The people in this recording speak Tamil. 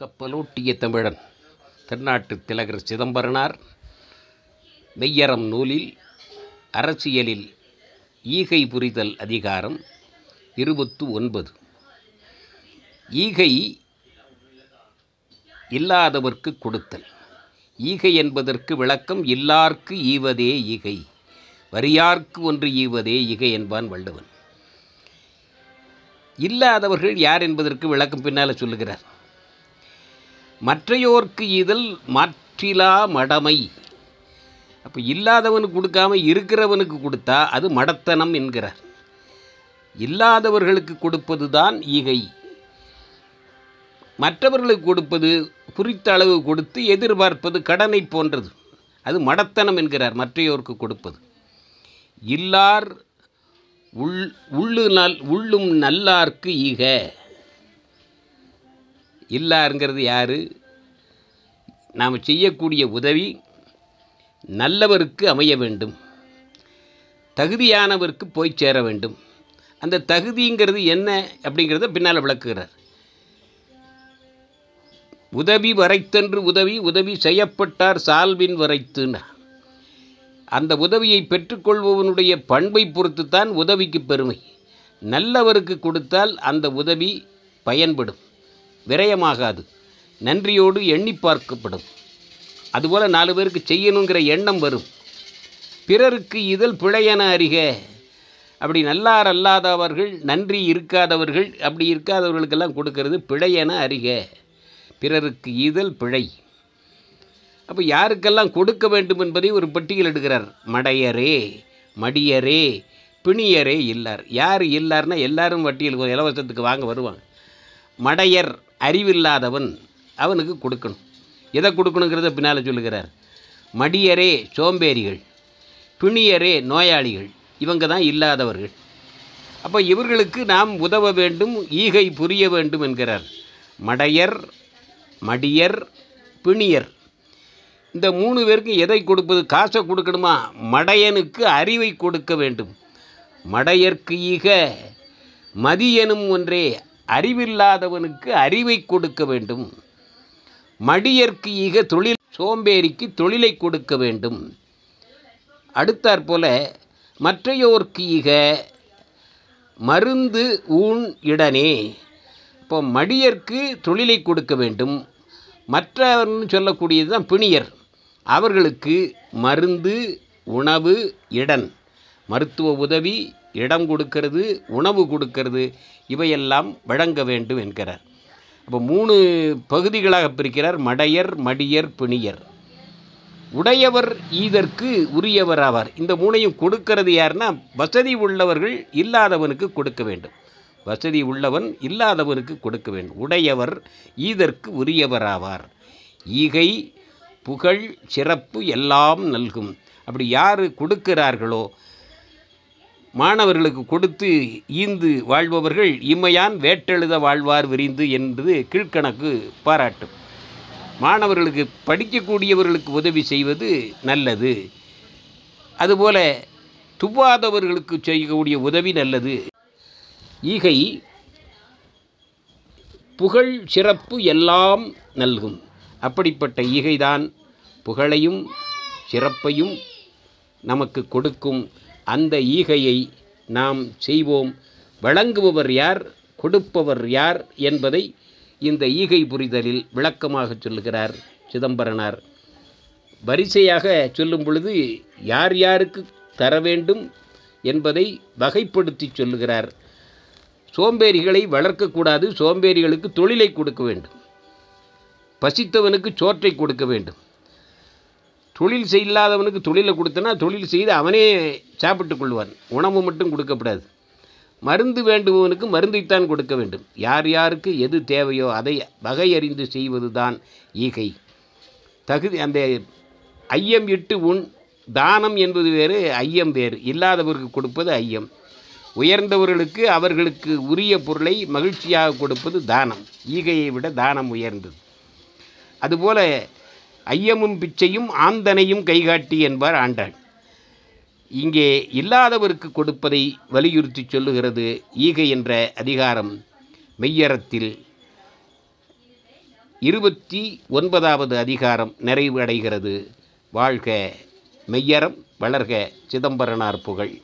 கப்பலோட்டிய தமிழன் தென்னாட்டு திலகர் சிதம்பரனார் மெய்யறம் நூலில் அரசியலில் ஈகை புரிதல் அதிகாரம் இருபத்து ஒன்பது. ஈகை இல்லாதவர்க்கு கொடுத்தல். ஈகை என்பதற்கு விளக்கம் இல்லார்க்கு ஈவதே ஈகை வரியார்க்கு ஒன்று ஈவதே ஈகை என்பான் வள்ளுவன். இல்லாதவர்கள் யார் என்பதற்கு விளக்கம் பின்னால் சொல்லுகிறார். மற்றையோர்க்கு இதில் மாற்றிலா மடமை. அப்போ இல்லாதவனுக்கு கொடுக்காம இருக்கிறவனுக்கு கொடுத்தா அது மடத்தனம் என்கிறார். இல்லாதவர்களுக்கு கொடுப்பது தான் ஈகை. மற்றவர்களுக்கு கொடுப்பது குறித்த அளவு கொடுத்து எதிர்பார்ப்பது கடனை போன்றது. அது மடத்தனம் என்கிறார் மற்றையோருக்கு கொடுப்பது. இல்லார் உள் உள்ளு நல் உள்ளும் நல்லார்க்கு ஈக. இல்லாருங்கிறது யார்? நாம் செய்யக்கூடிய உதவி நல்லவருக்கு அமைய வேண்டும். தகுதியானவருக்கு போய் சேர வேண்டும். அந்த தகுதிங்கிறது என்ன அப்படிங்கிறத பின்னால் விளக்குகிறார். உதவி வரைத்தன்று உதவி உதவி செய்யப்பட்டார் சால்வின் வரைத்துனா அந்த உதவியை பெற்றுக்கொள்பவனுடைய பண்பை பொறுத்து தான் உதவிக்கு பெருமை. நல்லவருக்கு கொடுத்தால் அந்த உதவி பயன்படும். விரயமாகாது. நன்றியோடு எண்ணி பார்க்கப்படும். அதுபோல் நாலு பேருக்கு செய்யணுங்கிற எண்ணம் வரும். பிறருக்கு இதழ் பிழையென அறிக. அப்படி நல்லார் அல்லாதவர்கள் நன்றி இருக்காதவர்கள் அப்படி இருக்காதவர்களுக்கெல்லாம் கொடுக்கறது பிழையென அறிக. பிறருக்கு இதழ் பிழை. அப்போ யாருக்கெல்லாம் கொடுக்க வேண்டும் என்பதை ஒரு பட்டியல் எடுக்கிறார். மடையரே மடியரே பிணியரே இல்லார். யார் இல்லார்னா எல்லாரும் வட்டியல் இலவசத்துக்கு வாங்க வருவாங்க. மடையர் அறிவில்லாதவன் அவனுக்கு கொடுக்கணும். எதை கொடுக்கணுங்கிறத பின்னால் சொல்லுகிறார். மடியரே சோம்பேறிகள் பிணியரே நோயாளிகள் இவங்க தான் இல்லாதவர்கள். அப்போ இவர்களுக்கு நாம் உதவ வேண்டும் ஈகை புரிய வேண்டும் என்கிறார். மடையர் மடியர் பிணியர். இந்த மூணு பேருக்கு எதை கொடுப்பது? காசை கொடுக்கணுமா? மடையனுக்கு அறிவை கொடுக்க வேண்டும். மடையர்க்கு ஈக மதியனும் ஒன்றே அறிவில்லாதவனுக்கு அறிவை கொடுக்க வேண்டும். மடியர்க்கு ஈக தொழில் சோம்பேறிக்கு தொழிலை கொடுக்க வேண்டும். அடுத்தாற்போல மற்றையோர்க்கு ஈக மருந்து ஊன் இடனே. இப்போ மடியர்க்கு தொழிலை கொடுக்க வேண்டும். மற்றவர்னு சொல்லக்கூடியது தான் பிணியர். அவர்களுக்கு மருந்து உணவு இடன். மருத்துவ உதவி இடம் கொடுக்கறது உணவு கொடுக்கறது இவையெல்லாம் வழங்க வேண்டும் என்கிறார். அப்போ மூணு பகுதிகளாக பிரிக்கிறார். மடையர் மடியர் பிணியர். உடையவர் ஈதற்கு உரியவர் ஆவார். இந்த மூணையும் கொடுக்கிறது யாருன்னா வசதி உள்ளவர்கள் இல்லாதவனுக்கு கொடுக்க வேண்டும். வசதி உள்ளவன் இல்லாதவனுக்கு கொடுக்க வேண்டும். உடையவர் ஈதற்கு உரியவராவார் ஈகை புகழ் சிறப்பு எல்லாம் நல்கும். அப்படி யார் கொடுக்கிறார்களோ மாணவர்களுக்கு கொடுத்து ஈந்து வாழ்பவர்கள் இம்மையான் வேட்டெழுத வாழ்வார் விரிந்து என்பது கீழ்கணக்கு பாராட்டும். மாணவர்களுக்கு படிக்கக்கூடியவர்களுக்கு உதவி செய்வது நல்லது. அதுபோல துவாதவர்களுக்கு செய்யக்கூடிய உதவி நல்லது. ஈகை புகழ் சிறப்பு எல்லாம் நல்கும். அப்படிப்பட்ட ஈகைதான் புகழையும் சிறப்பையும் நமக்கு கொடுக்கும். அந்த ஈகையை நாம் செய்வோம். வழங்குபவர் யார்? கொடுப்பவர் யார்? என்பதை இந்த ஈகை புரிதலில் விளக்கமாக சொல்லுகிறார் சிதம்பரனார். வரிசையாக சொல்லும் பொழுது யார் யாருக்கு தர வேண்டும் என்பதை வகைப்படுத்தி சொல்லுகிறார். சோம்பேறிகளை வளர்க்கக்கூடாது சோம்பேறிகளுக்கு தொழிலை கொடுக்க வேண்டும். பசித்தவனுக்கு சோற்றை கொடுக்க வேண்டும். தொழில் செய்யாதவனுக்கு தொழிலை கொடுத்தனா தொழில் செய்து அவனே சாப்பிட்டு கொள்வான். உணவு மட்டும் கொடுக்கப்படாது. மருந்து வேண்டுபவனுக்கு மருந்தைத்தான் கொடுக்க வேண்டும். யார் யாருக்கு எது தேவையோ அதை வகையறிந்து செய்வது தான் ஈகை. தகுதி அந்த ஐயம் இட்டு உண் தானம் என்பது வேறு ஐயம் வேறு. இல்லாதவருக்கு கொடுப்பது ஐயம். உயர்ந்தவர்களுக்கு அவர்களுக்கு உரிய பொருளை மகிழ்ச்சியாக கொடுப்பது தானம். ஈகையை விட தானம் உயர்ந்தது. அதுபோல ஐயமும் பிச்சையும் ஆந்தனையும் கைகாட்டி என்பார் ஆண்டாள். இங்கே இல்லாதவருக்கு கொடுப்பதை வலியுறுத்தி சொல்லுகிறது ஈகை என்ற அதிகாரம் மெய்யறத்தில். இருபத்தி ஒன்பதாவது அதிகாரம் நிறைவு அடைகிறது வாழ்க மெய்யறம் வளர்க சிதம்பரனார் புகழ்.